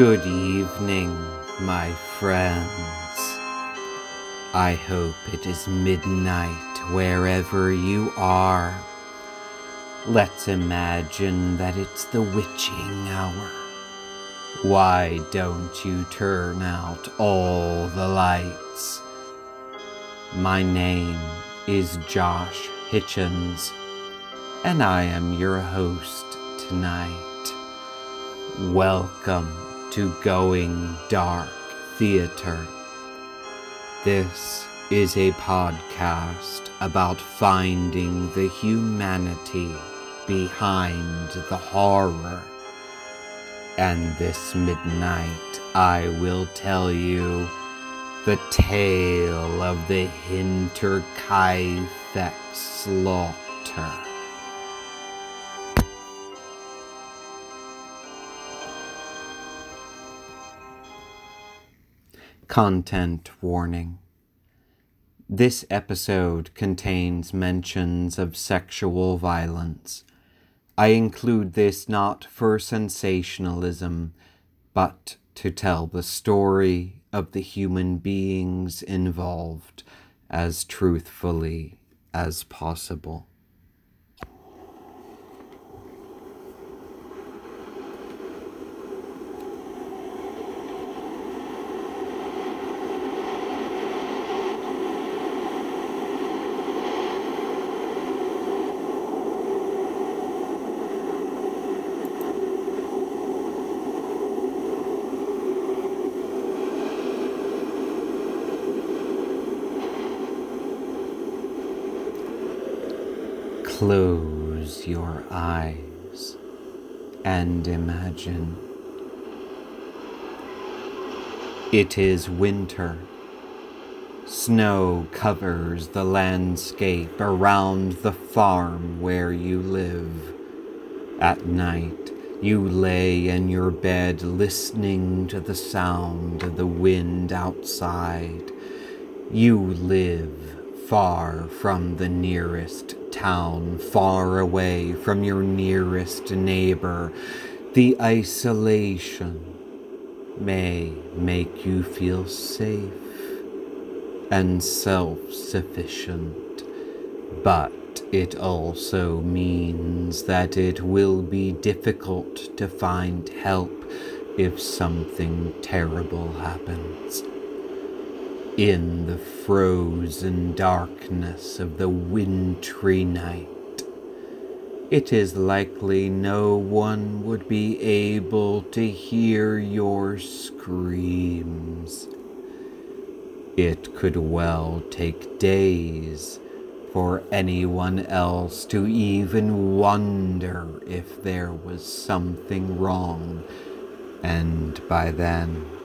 Good evening, my friends. I hope it is midnight wherever you are. Let's imagine that it's the witching hour. Why don't you turn out all the lights? My name is Josh Hitchens, and I am your host tonight. Welcome to Going Dark Theater. This is a podcast about finding the humanity behind the horror. And this midnight, I will tell you the tale of the Hinterkaifeck slaughter. Content warning. This episode contains mentions of sexual violence. I include this not for sensationalism, but to tell the story of the human beings involved as truthfully as possible. Close your eyes and imagine. It is winter. Snow covers the landscape around the farm where you live. At night, you lay in your bed listening to the sound of the wind outside. You live far from the nearest town, far away from your nearest neighbor. The isolation may make you feel safe and self sufficient, but it also means that it will be difficult to find help if something terrible happens in the frozen darkness of the wintry night. It is likely no one would be able to hear your screams. It could well take days for anyone else to even wonder if there was something wrong, and by then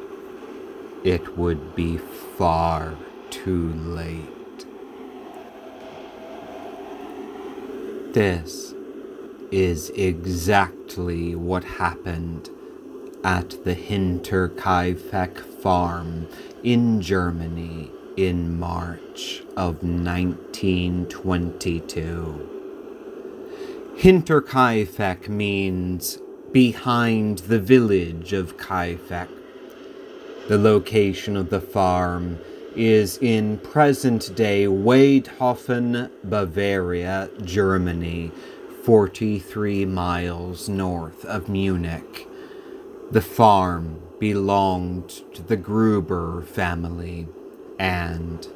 it would be far too late. This is exactly what happened at the Hinterkaifeck farm in Germany in March of 1922. Hinterkaifeck means behind the village of Kaifeck the location of the farm is in present day Waidhofen, Bavaria, Germany, 43 miles north of Munich. The farm belonged to the Gruber family, and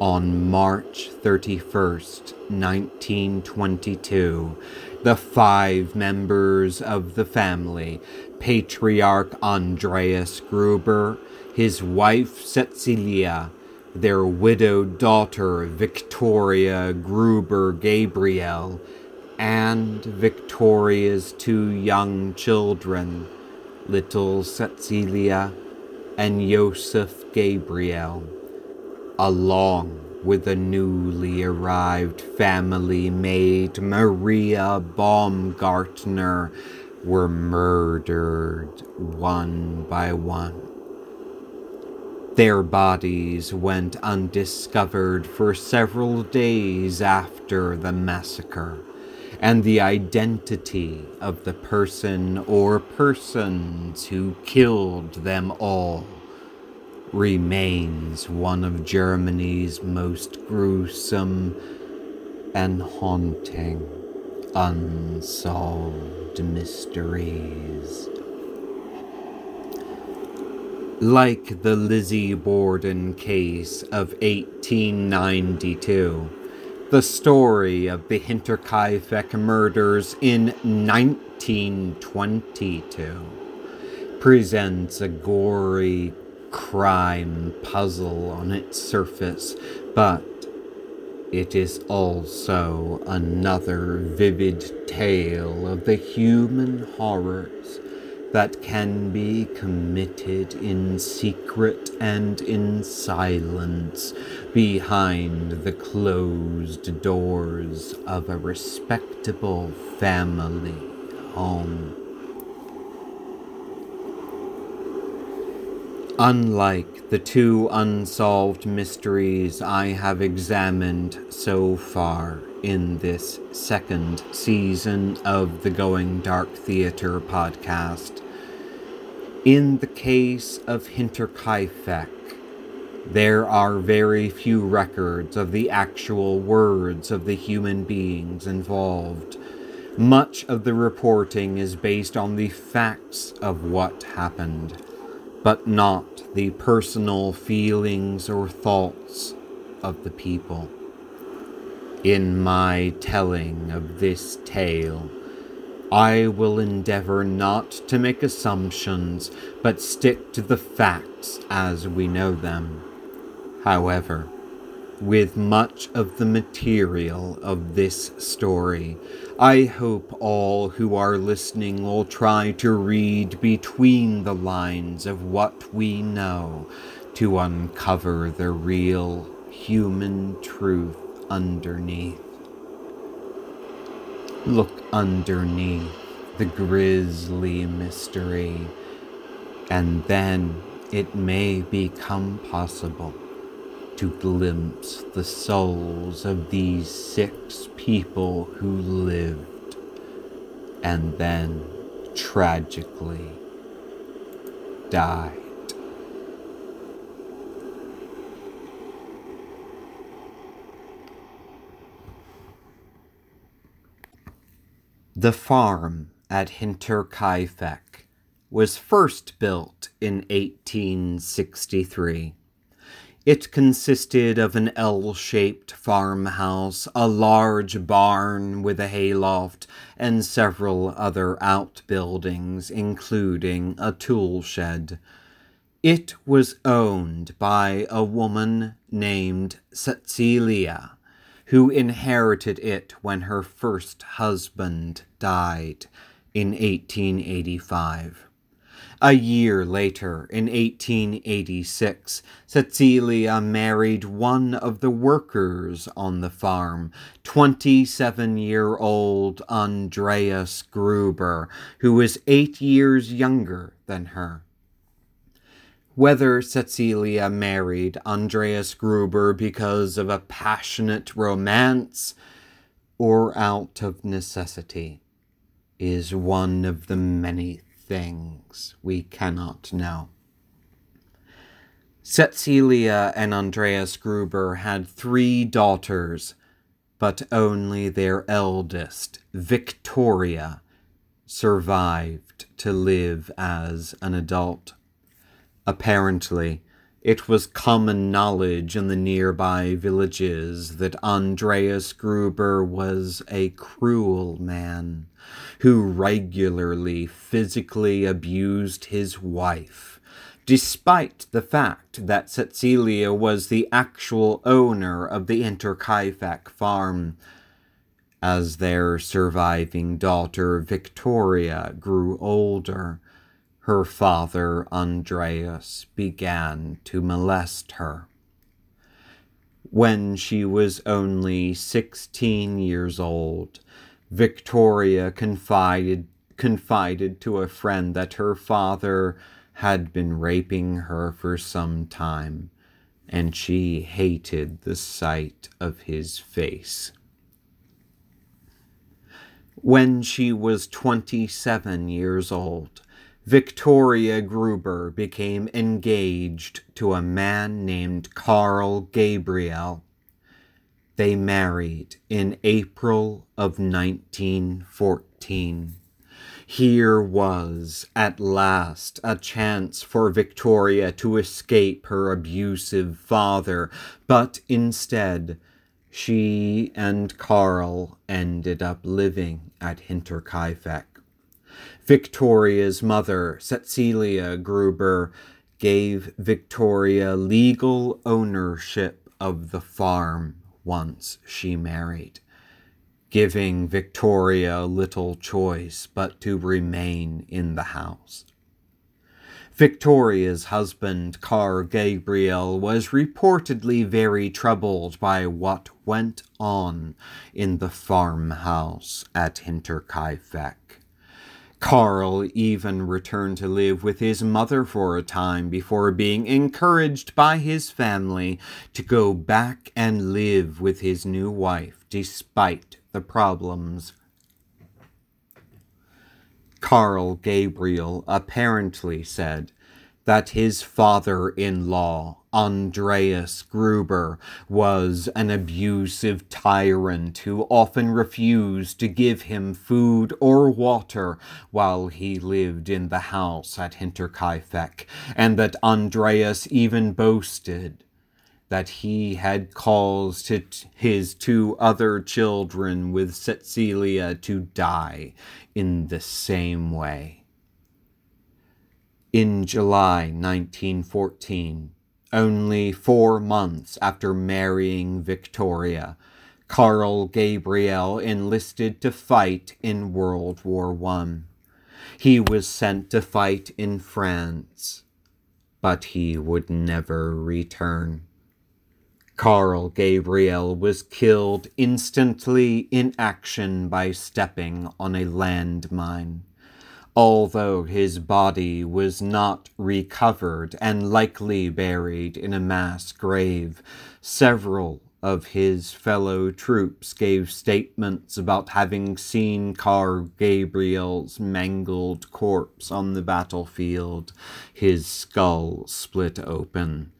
on March 31st, 1922, the five members of the family Patriarch Andreas Gruber, his wife Cecilia, their widowed daughter Victoria Gruber Gabriel, and Victoria's two young children, little Cecilia and Joseph Gabriel, along with the newly arrived family maid Maria Baumgartner were murdered one by one. Their bodies went undiscovered for several days after the massacre, and the identity of the person or persons who killed them all remains one of Germany's most gruesome and haunting unsolved mysteries. Like the Lizzie Borden case of 1892, the story of the Hinterkaifeck murders in 1922 presents a gory crime puzzle on its surface, but it is also another vivid tale of the human horrors that can be committed in secret and in silence behind the closed doors of a respectable family home. Unlike the two unsolved mysteries I have examined so far in this second season of the Going Dark Theater podcast, in the case of Hinterkaifeck, there are very few records of the actual words of the human beings involved. Much of the reporting is based on the facts of what happened but not the personal feelings or thoughts of the people. In my telling of this tale, I will endeavor not to make assumptions, but stick to the facts as we know them. However, with much of the material of this story. I hope all who are listening will try to read between the lines of what we know to uncover the real human truth underneath. Look underneath the grisly mystery, and then it may become possible to glimpse the souls of these six people who lived and then tragically died. The farm at Hinterkaifeck was first built in 1863. It consisted of an L shaped farmhouse, a large barn with a hayloft, and several other outbuildings, including a tool shed. It was owned by a woman named Cecilia, who inherited it when her first husband died in 1885. A year later, in 1886, Cecilia married one of the workers on the farm, 27 year old Andreas Gruber, who was eight years younger than her. Whether Cecilia married Andreas Gruber because of a passionate romance or out of necessity is one of the many things we cannot know. Cecilia and Andreas Gruber had three daughters, but only their eldest, Victoria, survived to live as an adult. Apparently, it was common knowledge in the nearby villages that Andreas Gruber was a cruel man who regularly physically abused his wife, despite the fact that Cecilia was the actual owner of the Hinterkaifeck farm. As their surviving daughter Victoria grew older, her father Andreas began to molest her. When she was only sixteen years old, Victoria confided confided to a friend that her father had been raping her for some time, and she hated the sight of his face. When she was 27 years old, Victoria Gruber became engaged to a man named Carl Gabriel. They married in April of 1914. Here was, at last, a chance for Victoria to escape her abusive father, but instead, she and Carl ended up living at Hinterkaifeck. Victoria's mother, Cecilia Gruber, gave Victoria legal ownership of the farm once she married, giving Victoria little choice but to remain in the house. Victoria's husband, Carl Gabriel, was reportedly very troubled by what went on in the farmhouse at Hinterkaifeck. Carl even returned to live with his mother for a time before being encouraged by his family to go back and live with his new wife despite the problems. Carl Gabriel apparently said that his father in law, Andreas Gruber, was an abusive tyrant who often refused to give him food or water while he lived in the house at Hinterkaifeck, and that Andreas even boasted that he had caused his two other children with Cecilia to die in the same way. In July 1914, only four months after marrying Victoria, Carl Gabriel enlisted to fight in World War I. He was sent to fight in France, but he would never return. Carl Gabriel was killed instantly in action by stepping on a landmine. Although his body was not recovered and likely buried in a mass grave, several of his fellow troops gave statements about having seen Carl Gabriel's mangled corpse on the battlefield, his skull split open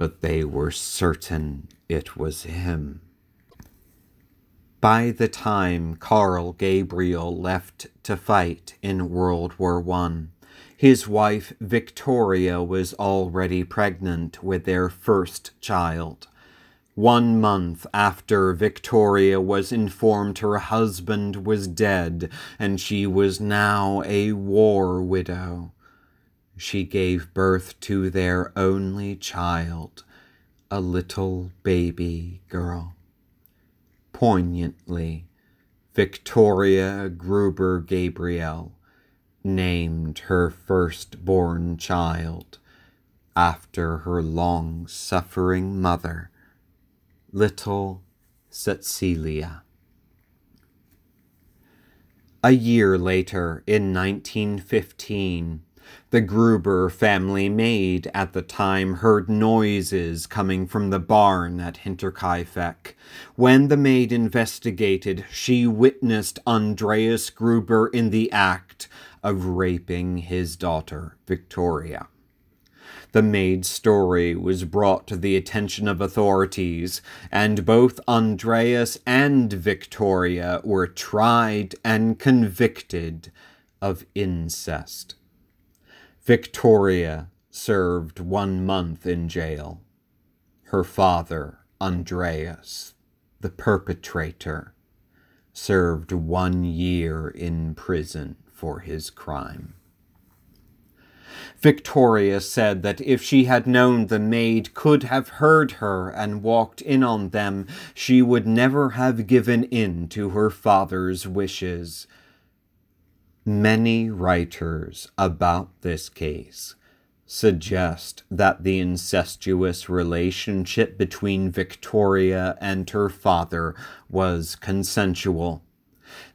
but they were certain it was him. By the time Carl Gabriel left to fight in World War I, his wife Victoria was already pregnant with their first child. One month after Victoria was informed her husband was dead and she was now a war widow, she gave birth to their only child, a little baby girl. Poignantly, Victoria Gruber Gabriel named her firstborn child after her long suffering mother, little Cecilia. A year later, in 1915, the Gruber family maid at the time heard noises coming from the barn at Hinterkaifeck. When the maid investigated, she witnessed Andreas Gruber in the act of raping his daughter, Victoria. The maid's story was brought to the attention of authorities, and both Andreas and Victoria were tried and convicted of incest. Victoria served one month in jail. Her father, Andreas, the perpetrator, served one year in prison for his crime. Victoria said that if she had known the maid could have heard her and walked in on them, she would never have given in to her father's wishes Many writers about this case suggest that the incestuous relationship between Victoria and her father was consensual.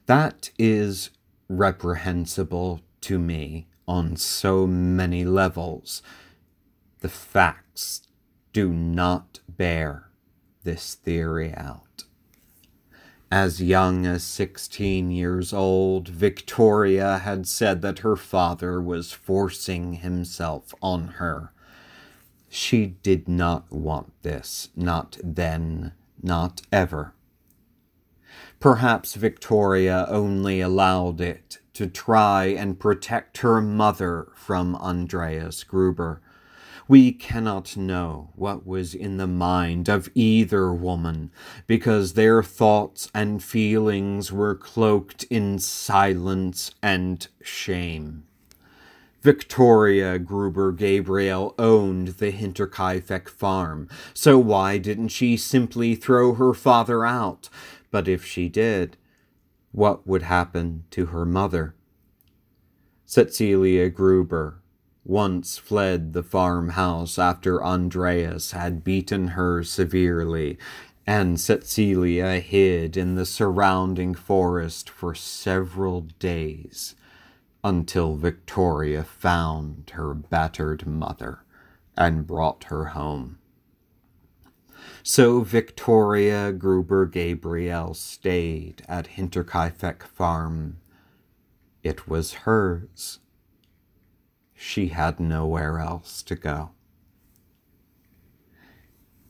That is reprehensible to me on so many levels. The facts do not bear this theory out. As young as 16 years old, Victoria had said that her father was forcing himself on her. She did not want this, not then, not ever. Perhaps Victoria only allowed it to try and protect her mother from Andreas Gruber. We cannot know what was in the mind of either woman because their thoughts and feelings were cloaked in silence and shame. Victoria Gruber Gabriel owned the Hinterkaifeck farm, so why didn't she simply throw her father out? But if she did, what would happen to her mother? Cecilia Gruber once fled the farmhouse after Andreas had beaten her severely, and Cecilia hid in the surrounding forest for several days until Victoria found her battered mother and brought her home. So Victoria Gruber Gabriel stayed at Hinterkaifeck Farm. It was hers. She had nowhere else to go.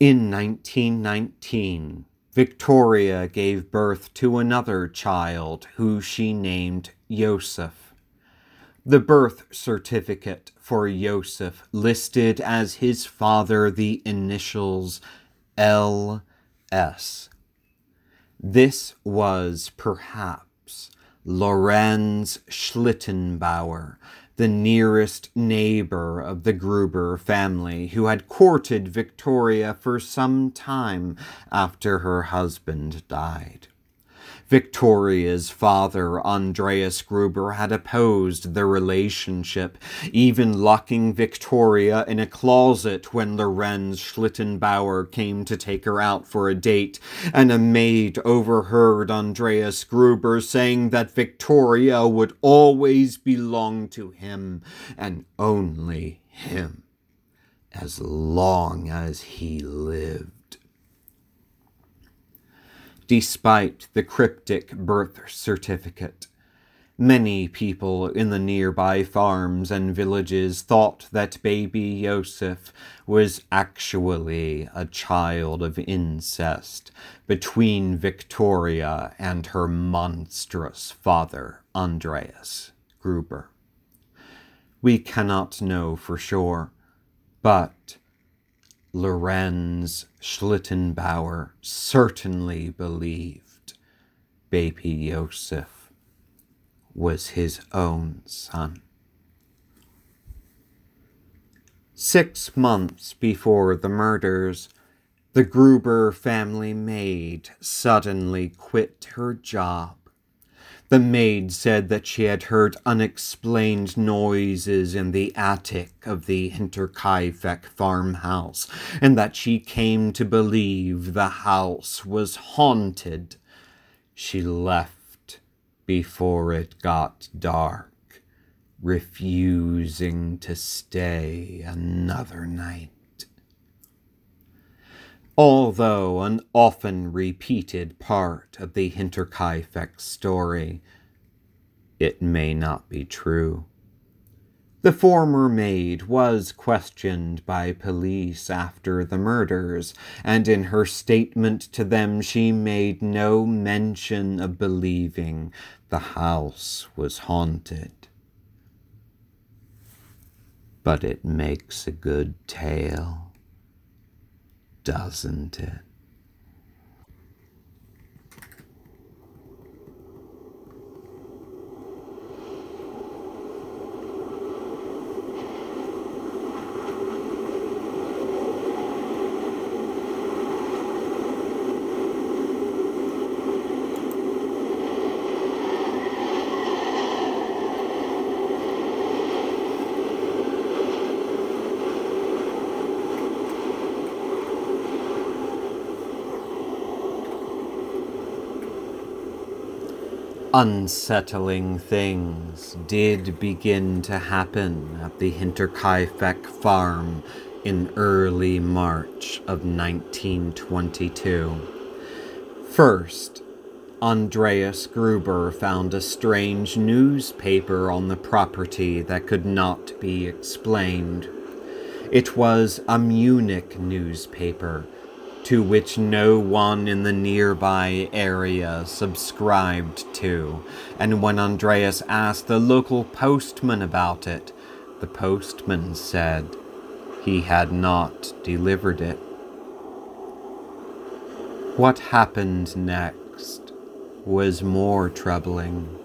In 1919, Victoria gave birth to another child who she named Joseph. The birth certificate for Joseph listed as his father the initials L.S. This was perhaps Lorenz Schlittenbauer, the nearest neighbor of the Gruber family, who had courted Victoria for some time after her husband died. Victoria's father, Andreas Gruber, had opposed the relationship, even locking Victoria in a closet when Lorenz Schlittenbauer came to take her out for a date, and a maid overheard Andreas Gruber saying that Victoria would always belong to him, and only him, as long as he lived despite the cryptic birth certificate. Many people in the nearby farms and villages thought that baby Joseph was actually a child of incest between Victoria and her monstrous father, Andreas Gruber. We cannot know for sure, but Lorenz Schlittenbauer certainly believed baby Joseph was his own son. Six months before the murders, the Gruber family maid suddenly quit her job the maid said that she had heard unexplained noises in the attic of the Hinterkaifeck farmhouse, and that she came to believe the house was haunted. She left before it got dark, refusing to stay another night. Although an often repeated part of the Hinterkaifeck story, it may not be true. The former maid was questioned by police after the murders, and in her statement to them she made no mention of believing the house was haunted. But it makes a good tale doesn't unsettling things did begin to happen at the Hinterkaifeck farm in early March of 1922. First, Andreas Gruber found a strange newspaper on the property that could not be explained. It was a Munich newspaper to which no one in the nearby area subscribed to, and when Andreas asked the local postman about it, the postman said he had not delivered it. What happened next was more troubling.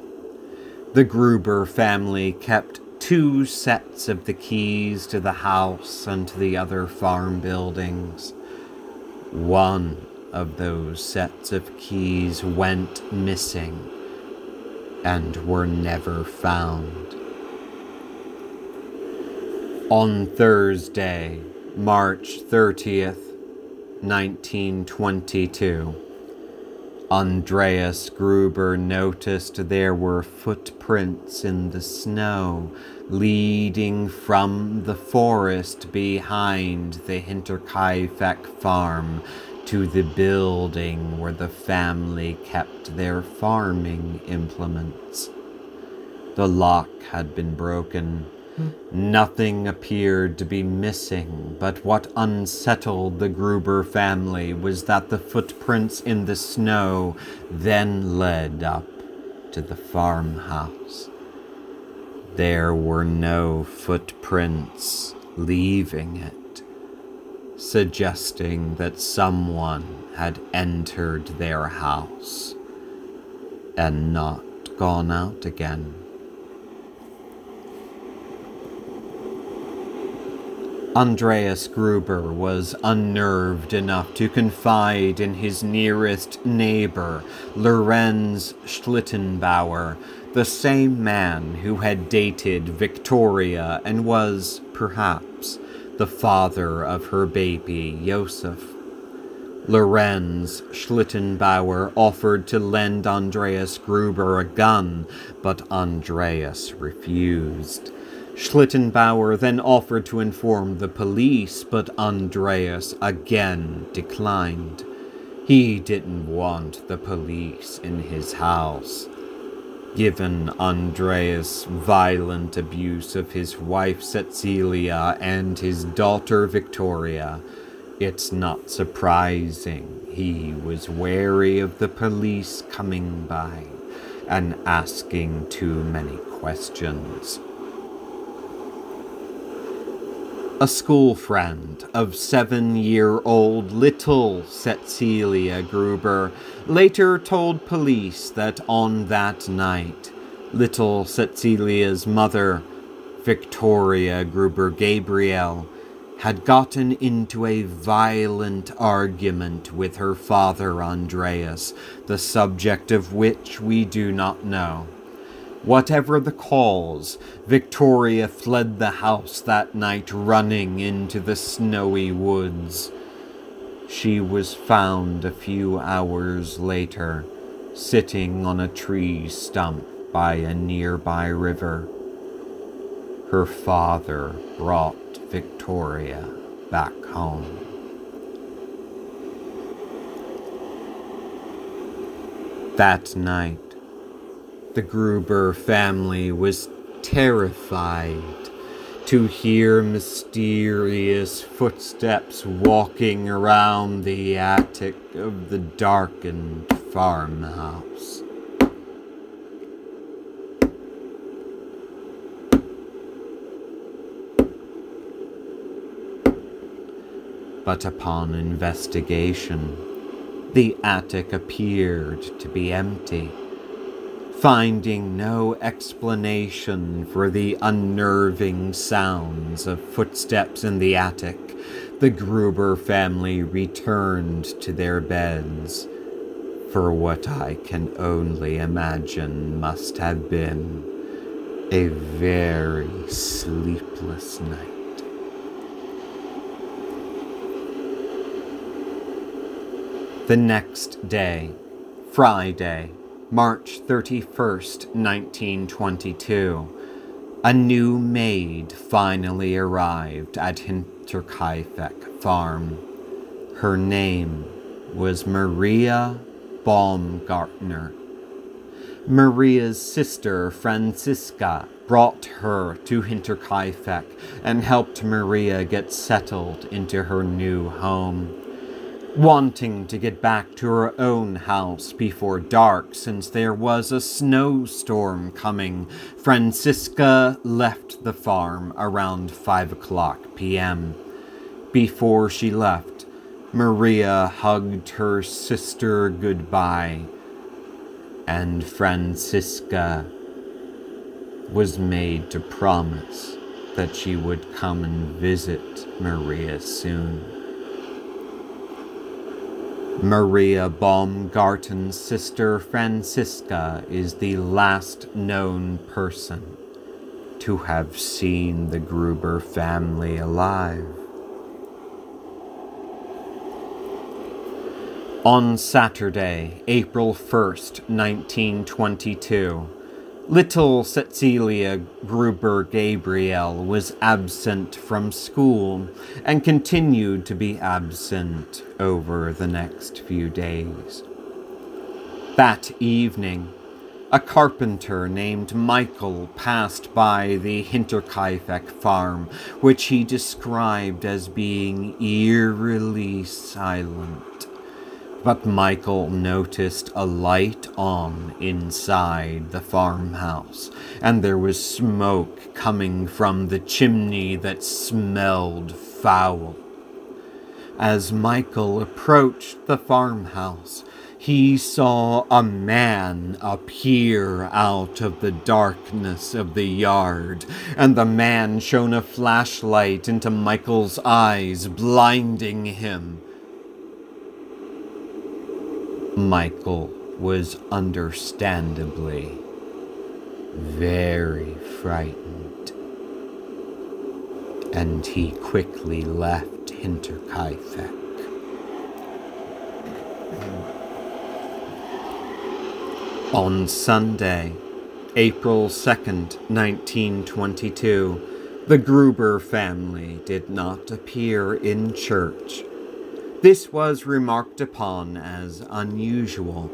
The Gruber family kept two sets of the keys to the house and to the other farm buildings. One of those sets of keys went missing and were never found. On Thursday, March 30th, 1922, Andreas Gruber noticed there were footprints in the snow leading from the forest behind the Hinterkaifeck farm to the building where the family kept their farming implements. The lock had been broken Nothing appeared to be missing, but what unsettled the Gruber family was that the footprints in the snow then led up to the farmhouse. There were no footprints leaving it, suggesting that someone had entered their house and not gone out again. Andreas Gruber was unnerved enough to confide in his nearest neighbor, Lorenz Schlittenbauer, the same man who had dated Victoria and was, perhaps, the father of her baby, Joseph. Lorenz Schlittenbauer offered to lend Andreas Gruber a gun, but Andreas refused. Schlittenbauer then offered to inform the police, but Andreas again declined. He didn't want the police in his house. Given Andreas' violent abuse of his wife Cecilia and his daughter Victoria, it's not surprising he was wary of the police coming by and asking too many questions. A school friend of seven year old little Cecilia Gruber later told police that on that night, little Cecilia's mother, Victoria Gruber Gabriel, had gotten into a violent argument with her father Andreas, the subject of which we do not know. Whatever the cause, Victoria fled the house that night running into the snowy woods. She was found a few hours later, sitting on a tree stump by a nearby river. Her father brought Victoria back home. That night, the Gruber family was terrified to hear mysterious footsteps walking around the attic of the darkened farmhouse. But upon investigation, the attic appeared to be empty. Finding no explanation for the unnerving sounds of footsteps in the attic, the Gruber family returned to their beds for what I can only imagine must have been a very sleepless night. The next day, Friday, March 31st, 1922, a new maid finally arrived at Hinterkaifeck farm. Her name was Maria Baumgartner. Maria's sister, Franziska, brought her to Hinterkaifeck and helped Maria get settled into her new home. Wanting to get back to her own house before dark since there was a snowstorm coming, Franziska left the farm around 5 o'clock p.m. Before she left, Maria hugged her sister goodbye and Franziska was made to promise that she would come and visit Maria soon. Maria Baumgartner's sister Franziska is the last known person to have seen the Gruber family alive. On Saturday, April 1st, 1922, little Cecilia Gruber Gabriel was absent from school and continued to be absent over the next few days. That evening, a carpenter named Michael passed by the Hinterkaifeck farm, which he described as being eerily silent. But Michael noticed a light on inside the farmhouse, and there was smoke coming from the chimney that smelled foul. As Michael approached the farmhouse, he saw a man appear out of the darkness of the yard, and the man shone a flashlight into Michael's eyes, blinding him. Michael was understandably very frightened, and he quickly left Hinterkaifeck. On Sunday, April 2nd, 1922, the Gruber family did not appear in church this was remarked upon as unusual.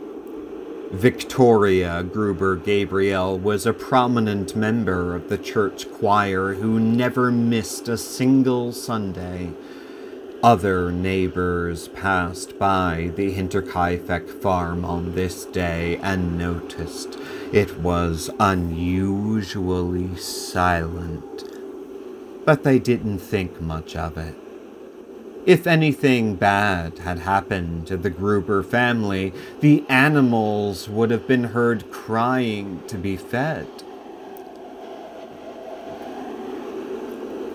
Victoria Gruber Gabriel was a prominent member of the church choir who never missed a single Sunday. Other neighbors passed by the Hinterkaifeck farm on this day and noticed it was unusually silent, but they didn't think much of it. If anything bad had happened to the Gruber family, the animals would have been heard crying to be fed.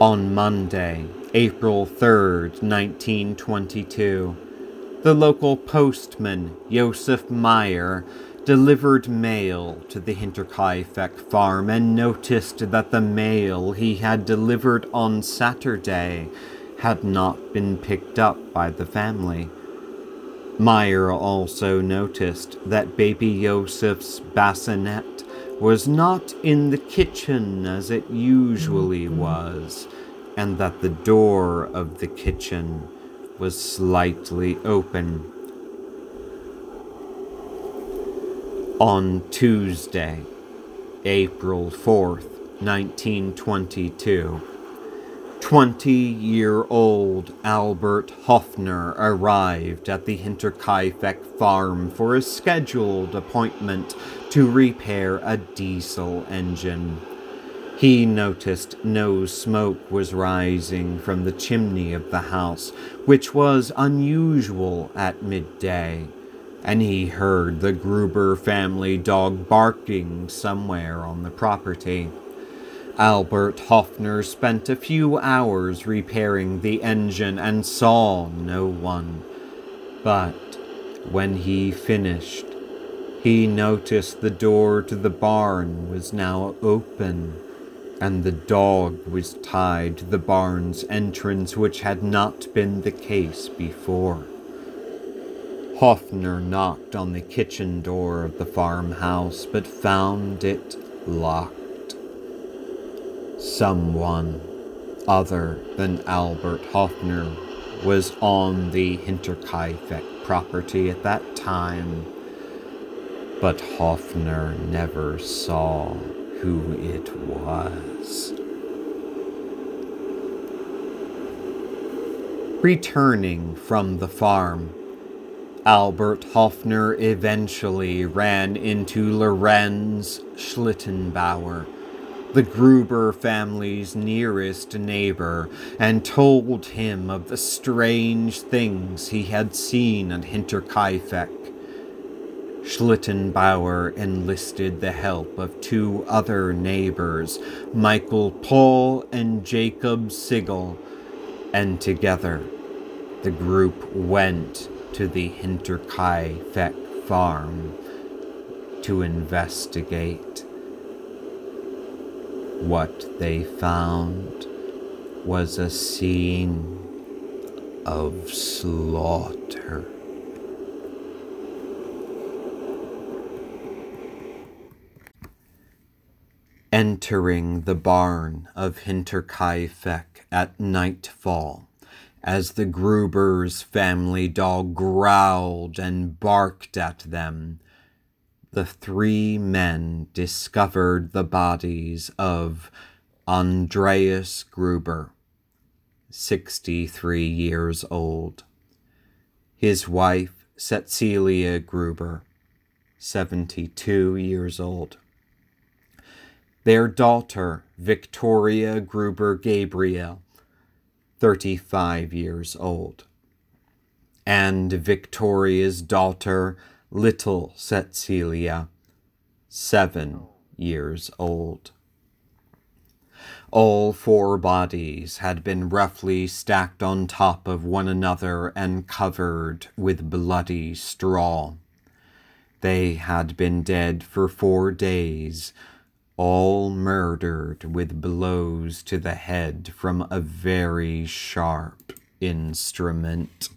On Monday, April 3rd, 1922, the local postman, Josef Meyer, delivered mail to the Hinterkaifeck farm and noticed that the mail he had delivered on Saturday had not been picked up by the family. Meyer also noticed that baby Joseph's bassinet was not in the kitchen as it usually was, and that the door of the kitchen was slightly open. On Tuesday, April 4th, 1922, 20 year old Albert Hoffner arrived at the Hinterkaifeck farm for a scheduled appointment to repair a diesel engine. He noticed no smoke was rising from the chimney of the house, which was unusual at midday, and he heard the Gruber family dog barking somewhere on the property. Albert Hoffner spent a few hours repairing the engine and saw no one. But when he finished, he noticed the door to the barn was now open, and the dog was tied to the barn's entrance, which had not been the case before. Hoffner knocked on the kitchen door of the farmhouse, but found it locked. Someone other than Albert Hoffner was on the Hinterkaifeck property at that time, but Hoffner never saw who it was. Returning from the farm, Albert Hoffner eventually ran into Lorenz Schlittenbauer, the Gruber family's nearest neighbor, and told him of the strange things he had seen at Hinterkaifeck. Schlittenbauer enlisted the help of two other neighbors, Michael Paul and Jacob Sigel, and together the group went to the Hinterkaifeck farm to investigate. What they found was a scene of slaughter. Entering the barn of Hinterkaifeck at nightfall, as the Gruber's family dog growled and barked at them. The three men discovered the bodies of Andreas Gruber, 63 years old, his wife Cecilia Gruber, 72 years old, their daughter Victoria Gruber Gabriel, 35 years old. And Victoria's daughter, little Cecilia, seven years old. All four bodies had been roughly stacked on top of one another and covered with bloody straw. They had been dead for four days all murdered with blows to the head from a very sharp instrument.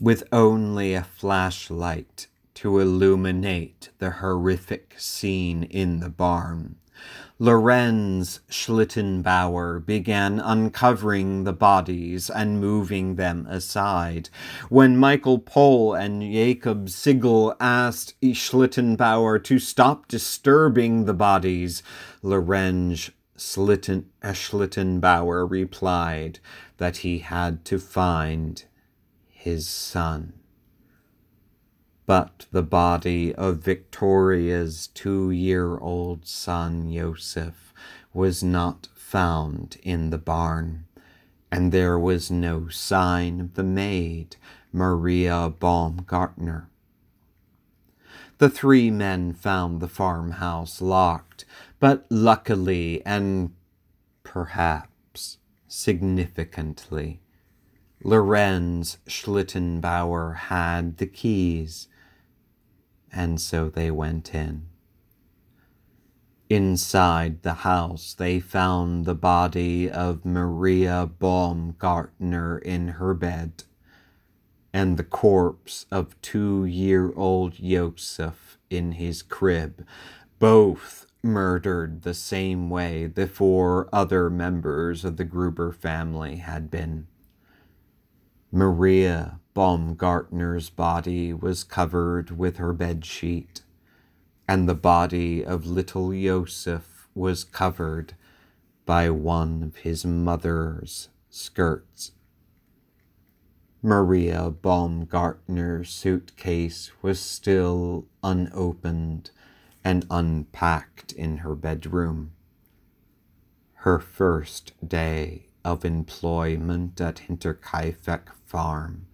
With only a flashlight to illuminate the horrific scene in the barn, Lorenz Schlittenbauer began uncovering the bodies and moving them aside. When Michael Pohl and Jacob Sigel asked Schlittenbauer to stop disturbing the bodies, Lorenz Schlitten, Schlittenbauer replied that he had to find his son but the body of Victoria's two year old son, Joseph, was not found in the barn, and there was no sign of the maid, Maria Baumgartner. The three men found the farmhouse locked, but luckily and perhaps significantly, Lorenz Schlittenbauer had the keys and so they went in. Inside the house, they found the body of Maria Baumgartner in her bed, and the corpse of two year old Joseph in his crib, both murdered the same way the four other members of the Gruber family had been. Maria Baumgartner's body was covered with her bed sheet, and the body of little Joseph was covered by one of his mother's skirts. Maria Baumgartner's suitcase was still unopened and unpacked in her bedroom. Her first day of employment at Hinterkaifeck Farm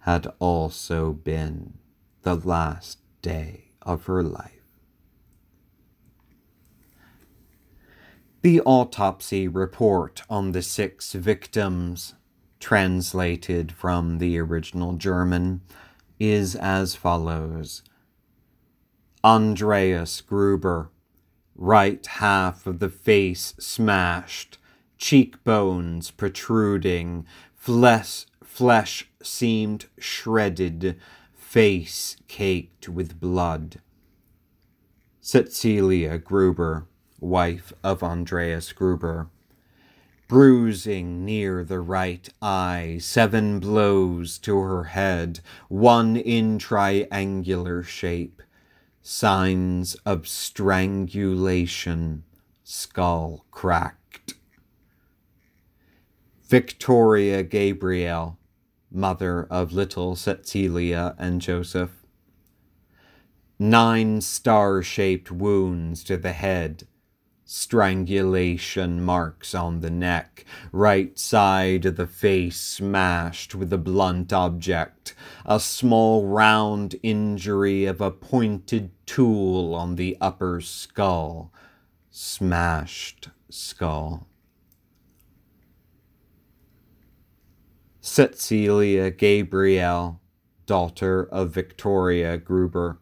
had also been the last day of her life. The autopsy report on the six victims, translated from the original German, is as follows Andreas Gruber, right half of the face smashed, cheekbones protruding, flesh Flesh seemed shredded, face caked with blood. Cecilia Gruber, wife of Andreas Gruber, bruising near the right eye, seven blows to her head, one in triangular shape, signs of strangulation, skull cracked. Victoria Gabriel, mother of little Cecilia and Joseph. Nine star shaped wounds to the head, strangulation marks on the neck, right side of the face smashed with a blunt object, a small round injury of a pointed tool on the upper skull, smashed skull. Cecilia Gabriel, daughter of Victoria Gruber.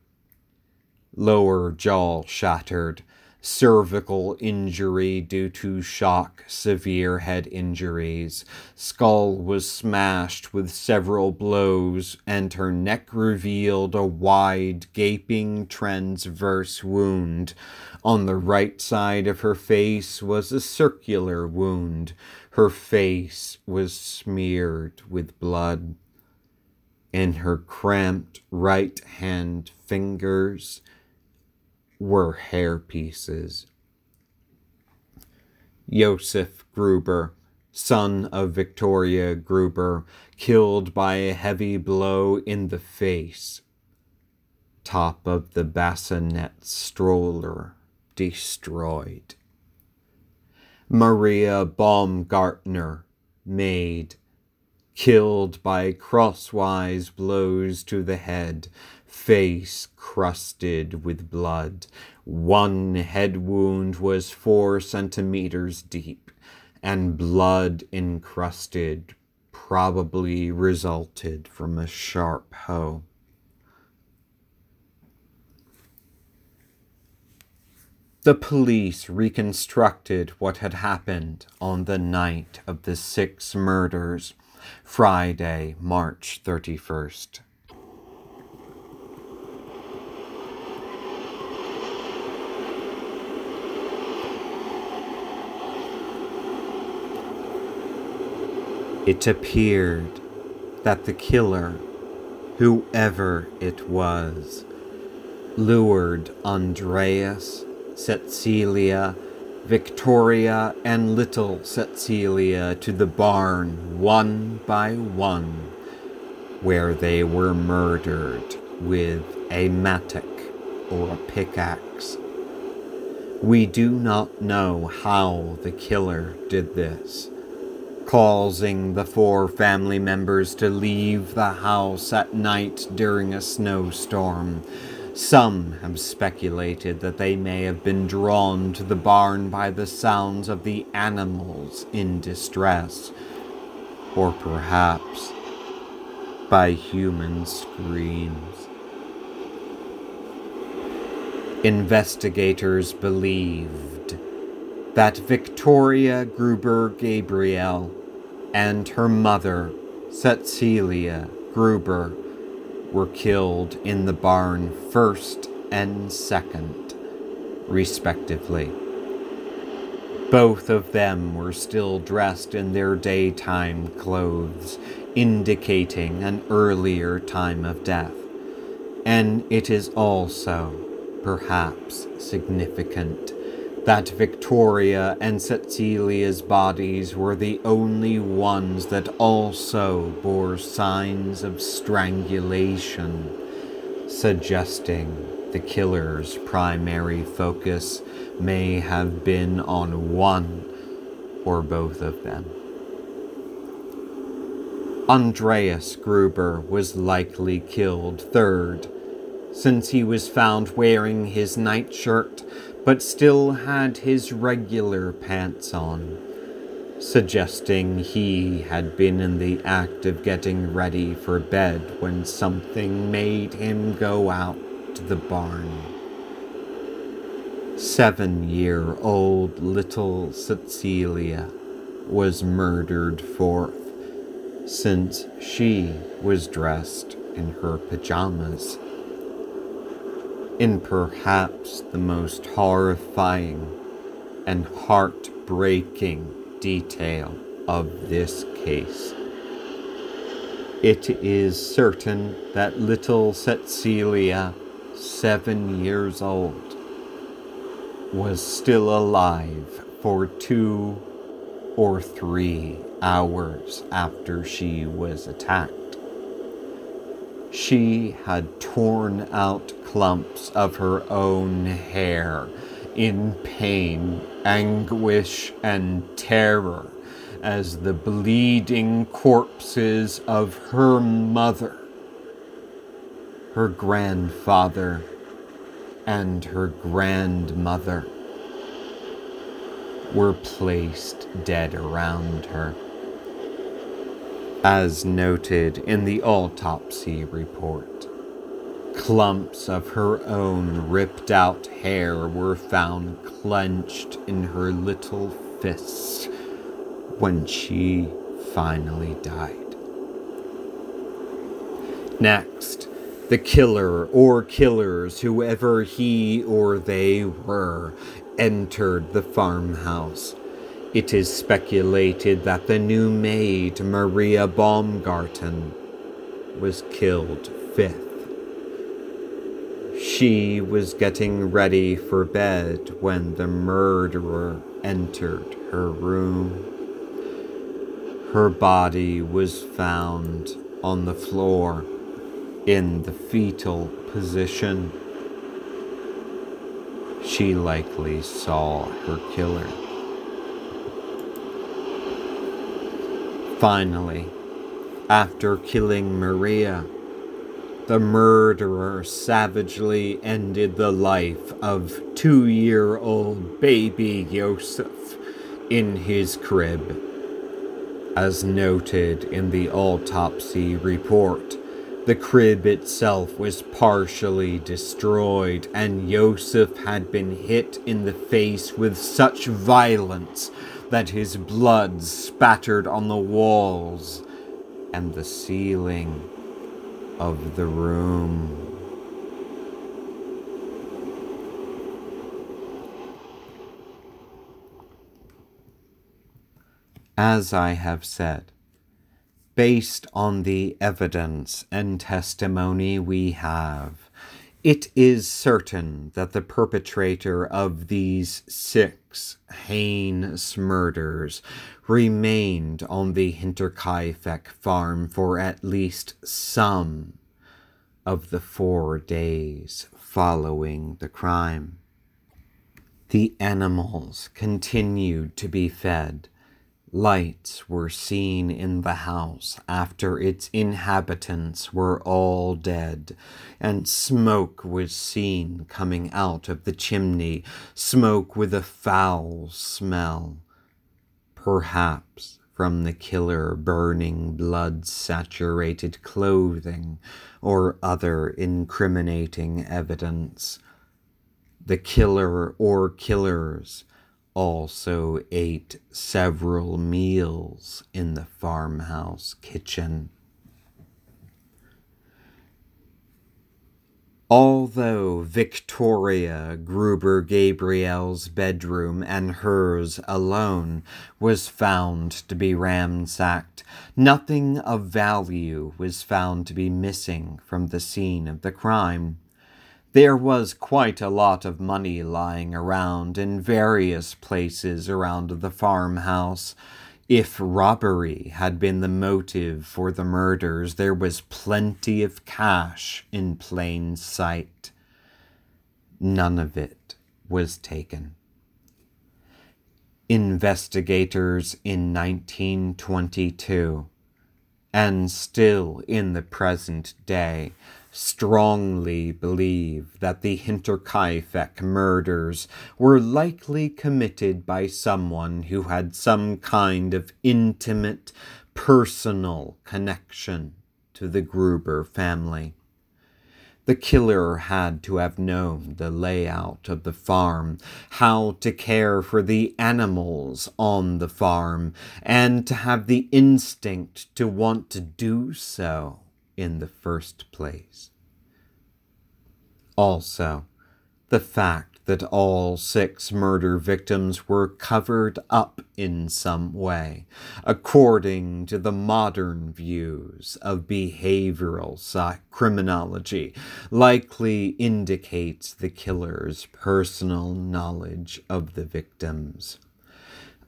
Lower jaw shattered, cervical injury due to shock, severe head injuries. Skull was smashed with several blows, and her neck revealed a wide, gaping transverse wound. On the right side of her face was a circular wound. Her face was smeared with blood. In her cramped right hand fingers, were hair pieces. Josef Gruber, son of Victoria Gruber, killed by a heavy blow in the face. Top of the bassinet stroller destroyed. Maria Baumgartner, maid, killed by crosswise blows to the head, face crusted with blood. One head wound was four centimeters deep, and blood encrusted probably resulted from a sharp hoe. The police reconstructed what had happened on the night of the six murders, Friday, March 31st. It appeared that the killer, whoever it was, lured Andreas, Cecilia, Victoria, and little Cecilia to the barn one by one, where they were murdered with a mattock or a pickaxe. We do not know how the killer did this causing the four family members to leave the house at night during a snowstorm. Some have speculated that they may have been drawn to the barn by the sounds of the animals in distress, or perhaps by human screams. Investigators believed that Victoria Gruber Gabriel and her mother, Cecilia Gruber, were killed in the barn first and second, respectively. Both of them were still dressed in their daytime clothes, indicating an earlier time of death. And it is also, perhaps, significant that Victoria and Cecilia's bodies were the only ones that also bore signs of strangulation, suggesting the killer's primary focus may have been on one or both of them. Andreas Gruber was likely killed third, since he was found wearing his nightshirt but still had his regular pants on, suggesting he had been in the act of getting ready for bed when something made him go out to the barn. Seven year old little Cecilia was murdered forth, since she was dressed in her pajamas in perhaps the most horrifying and heartbreaking detail of this case. It is certain that little Cecilia, seven years old, was still alive for two or three hours after she was attacked. She had torn out clumps of her own hair in pain, anguish, and terror as the bleeding corpses of her mother, her grandfather, and her grandmother were placed dead around her. As noted in the autopsy report, clumps of her own ripped out hair were found clenched in her little fists when she finally died. Next, the killer or killers, whoever he or they were, entered the farmhouse. It is speculated that the new maid, Maria Baumgarten, was killed fifth. She was getting ready for bed when the murderer entered her room. Her body was found on the floor in the fetal position she likely saw her killer. Finally, after killing Maria, the murderer savagely ended the life of two year old baby Yosef in his crib. As noted in the autopsy report, the crib itself was partially destroyed, and Yosef had been hit in the face with such violence that his blood spattered on the walls and the ceiling of the room. As I have said, based on the evidence and testimony we have, it is certain that the perpetrator of these six heinous murders remained on the Hinterkaifeck farm for at least some of the four days following the crime. The animals continued to be fed Lights were seen in the house after its inhabitants were all dead, and smoke was seen coming out of the chimney, smoke with a foul smell. Perhaps from the killer burning blood saturated clothing or other incriminating evidence. The killer or killers also ate several meals in the farmhouse kitchen. Although Victoria Gruber Gabriel's bedroom and hers alone was found to be ransacked, nothing of value was found to be missing from the scene of the crime. There was quite a lot of money lying around in various places around the farmhouse. If robbery had been the motive for the murders, there was plenty of cash in plain sight. None of it was taken. Investigators in 1922, and still in the present day, strongly believe that the Hinterkaifeck murders were likely committed by someone who had some kind of intimate, personal connection to the Gruber family. The killer had to have known the layout of the farm, how to care for the animals on the farm, and to have the instinct to want to do so in the first place. Also, the fact that all six murder victims were covered up in some way, according to the modern views of behavioral criminology, likely indicates the killer's personal knowledge of the victims.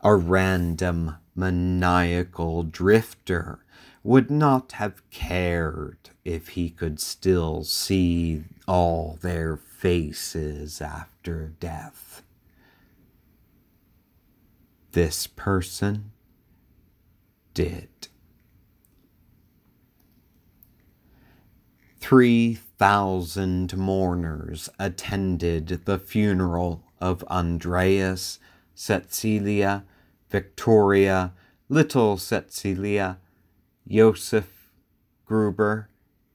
A random maniacal drifter would not have cared if he could still see all their faces after death. This person did. 3,000 mourners attended the funeral of Andreas, Cecilia, Victoria, little Cecilia, Josef Gruber,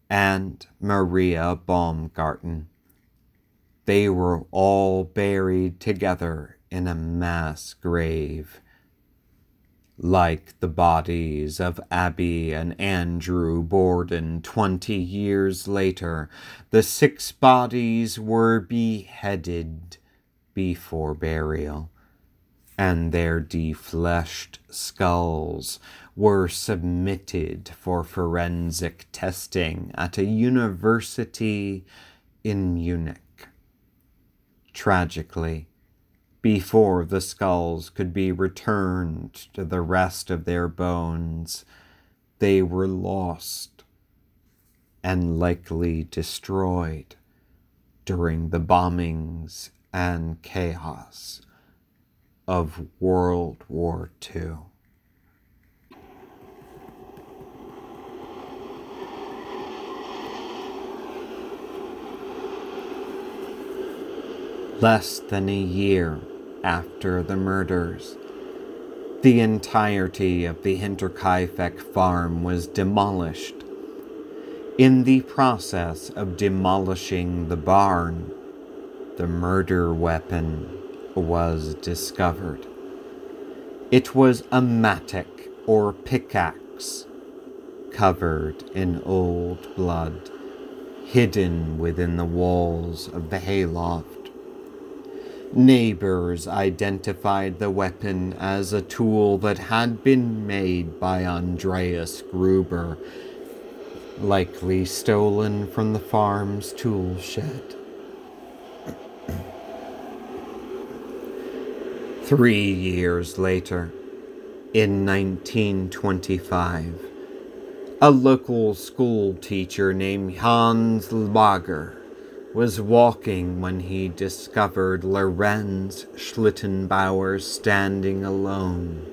and Maria Baumgarten. They were all buried together in a mass grave. Like the bodies of Abby and Andrew Borden twenty years later, the six bodies were beheaded before burial, and their defleshed skulls were submitted for forensic testing at a university in Munich. Tragically, before the skulls could be returned to the rest of their bones, they were lost and likely destroyed during the bombings and chaos of World War II. Less than a year after the murders. The entirety of the Hinterkaifeck farm was demolished. In the process of demolishing the barn, the murder weapon was discovered. It was a mattock or pickaxe covered in old blood, hidden within the walls of the hayloft. Neighbors identified the weapon as a tool that had been made by Andreas Gruber, likely stolen from the farm's tool shed. Three years later, in 1925, a local school teacher named Hans Lager was walking when he discovered Lorenz Schlittenbauer standing alone,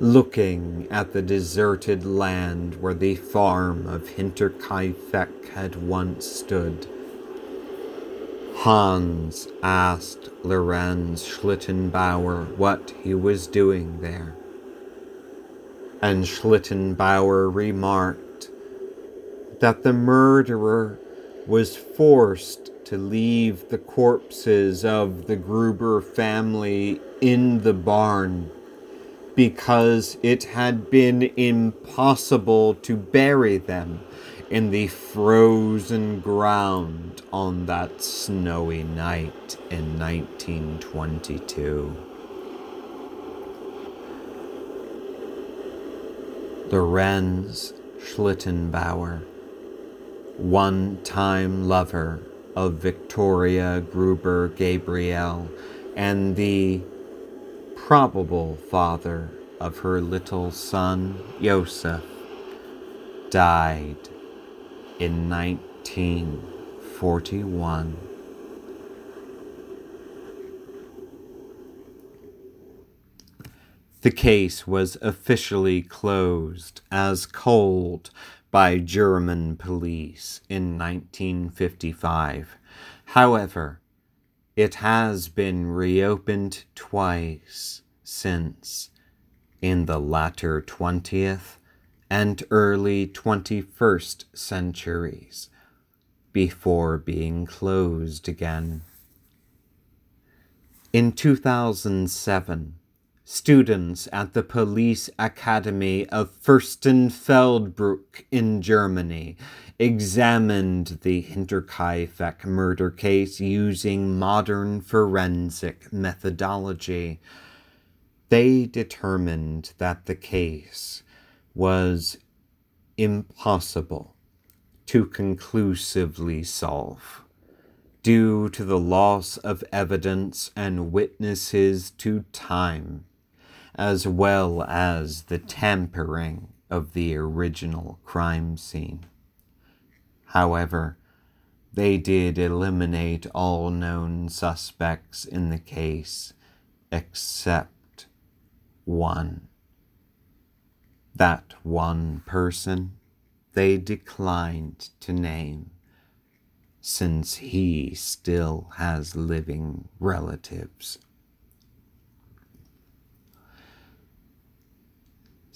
looking at the deserted land where the farm of Hinterkaifeck had once stood. Hans asked Lorenz Schlittenbauer what he was doing there. And Schlittenbauer remarked that the murderer was forced to leave the corpses of the Gruber family in the barn because it had been impossible to bury them in the frozen ground on that snowy night in 1922. Lorenz Schlittenbauer one time lover of Victoria Gruber Gabriel and the probable father of her little son Joseph, died in 1941. The case was officially closed as cold by German police in 1955. However, it has been reopened twice since in the latter 20th and early 21st centuries before being closed again. In 2007, students at the police academy of Fürstenfeldbruck in Germany examined the Hinterkaifeck murder case using modern forensic methodology. They determined that the case was impossible to conclusively solve due to the loss of evidence and witnesses to time, as well as the tampering of the original crime scene. However, they did eliminate all known suspects in the case except one. That one person they declined to name since he still has living relatives.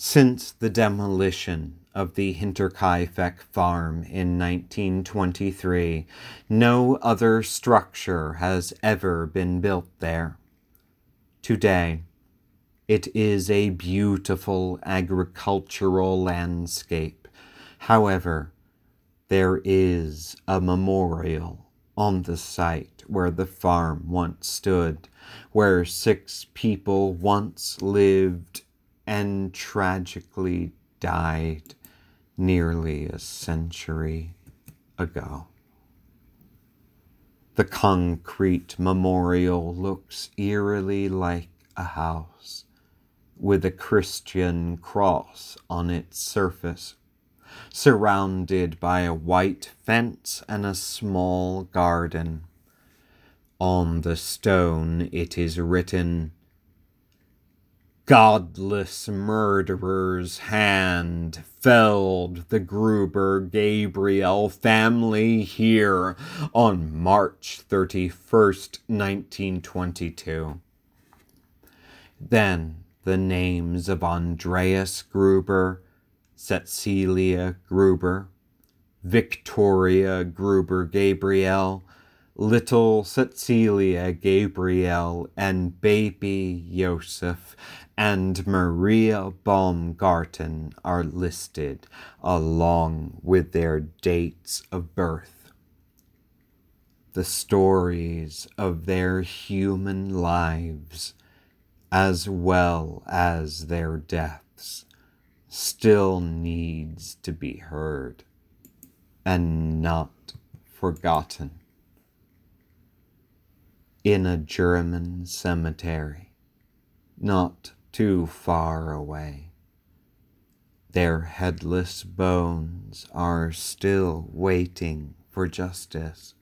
Since the demolition of the Hinterkaifeck farm in 1923, no other structure has ever been built there. Today, it is a beautiful agricultural landscape. However, there is a memorial on the site where the farm once stood, where six people once lived and tragically died nearly a century ago. The concrete memorial looks eerily like a house with a Christian cross on its surface, surrounded by a white fence and a small garden. On the stone it is written, godless murderer's hand felled the Gruber Gabriel family here on March 31st, 1922. Then the names of Andreas Gruber, Cecilia Gruber, Victoria Gruber Gabriel, little Cecilia Gabriel, and baby Joseph and Maria Baumgarten are listed along with their dates of birth. The stories of their human lives, as well as their deaths, still needs to be heard and not forgotten. In a German cemetery, not too far away. Their headless bones are still waiting for justice.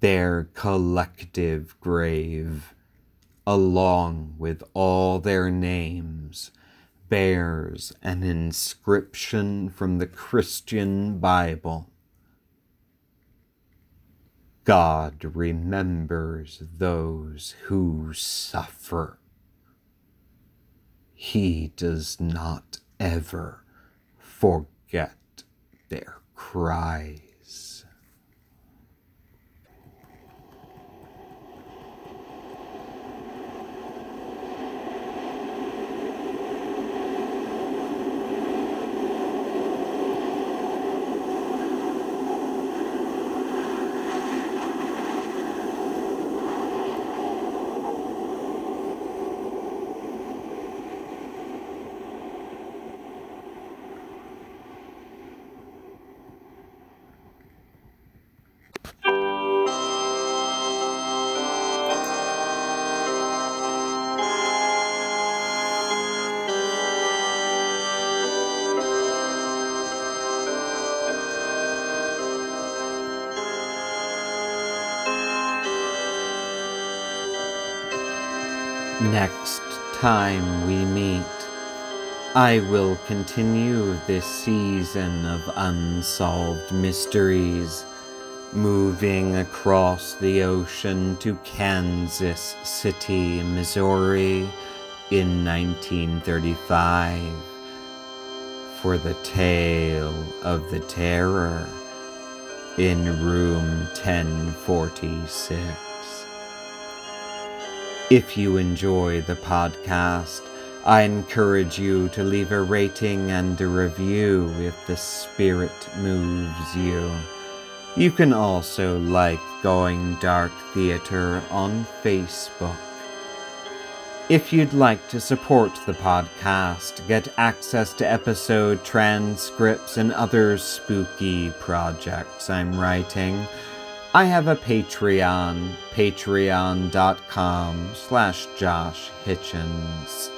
Their collective grave, along with all their names, bears an inscription from the Christian Bible. God remembers those who suffer he does not ever forget their cries. Next time we meet, I will continue this season of unsolved mysteries, moving across the ocean to Kansas City, Missouri in 1935 for the tale of the terror in room 1046. If you enjoy the podcast, I encourage you to leave a rating and a review if the spirit moves you. You can also like Going Dark Theatre on Facebook. If you'd like to support the podcast, get access to episode transcripts and other spooky projects I'm writing, I have a Patreon, patreon.com slash Josh Hitchens.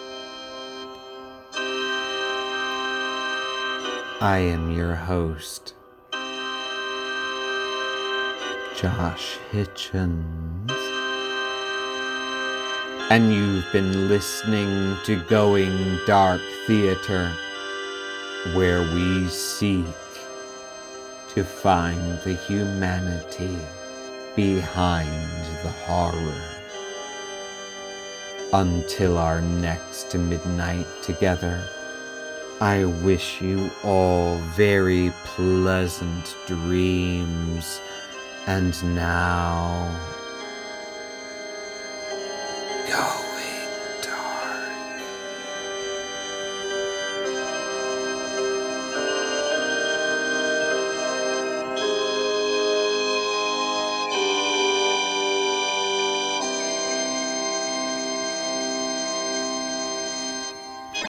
I am your host, Josh Hitchens. And you've been listening to Going Dark Theater, where we seek to find the humanity behind the horror. Until our next midnight together. I wish you all very pleasant dreams. And now, go.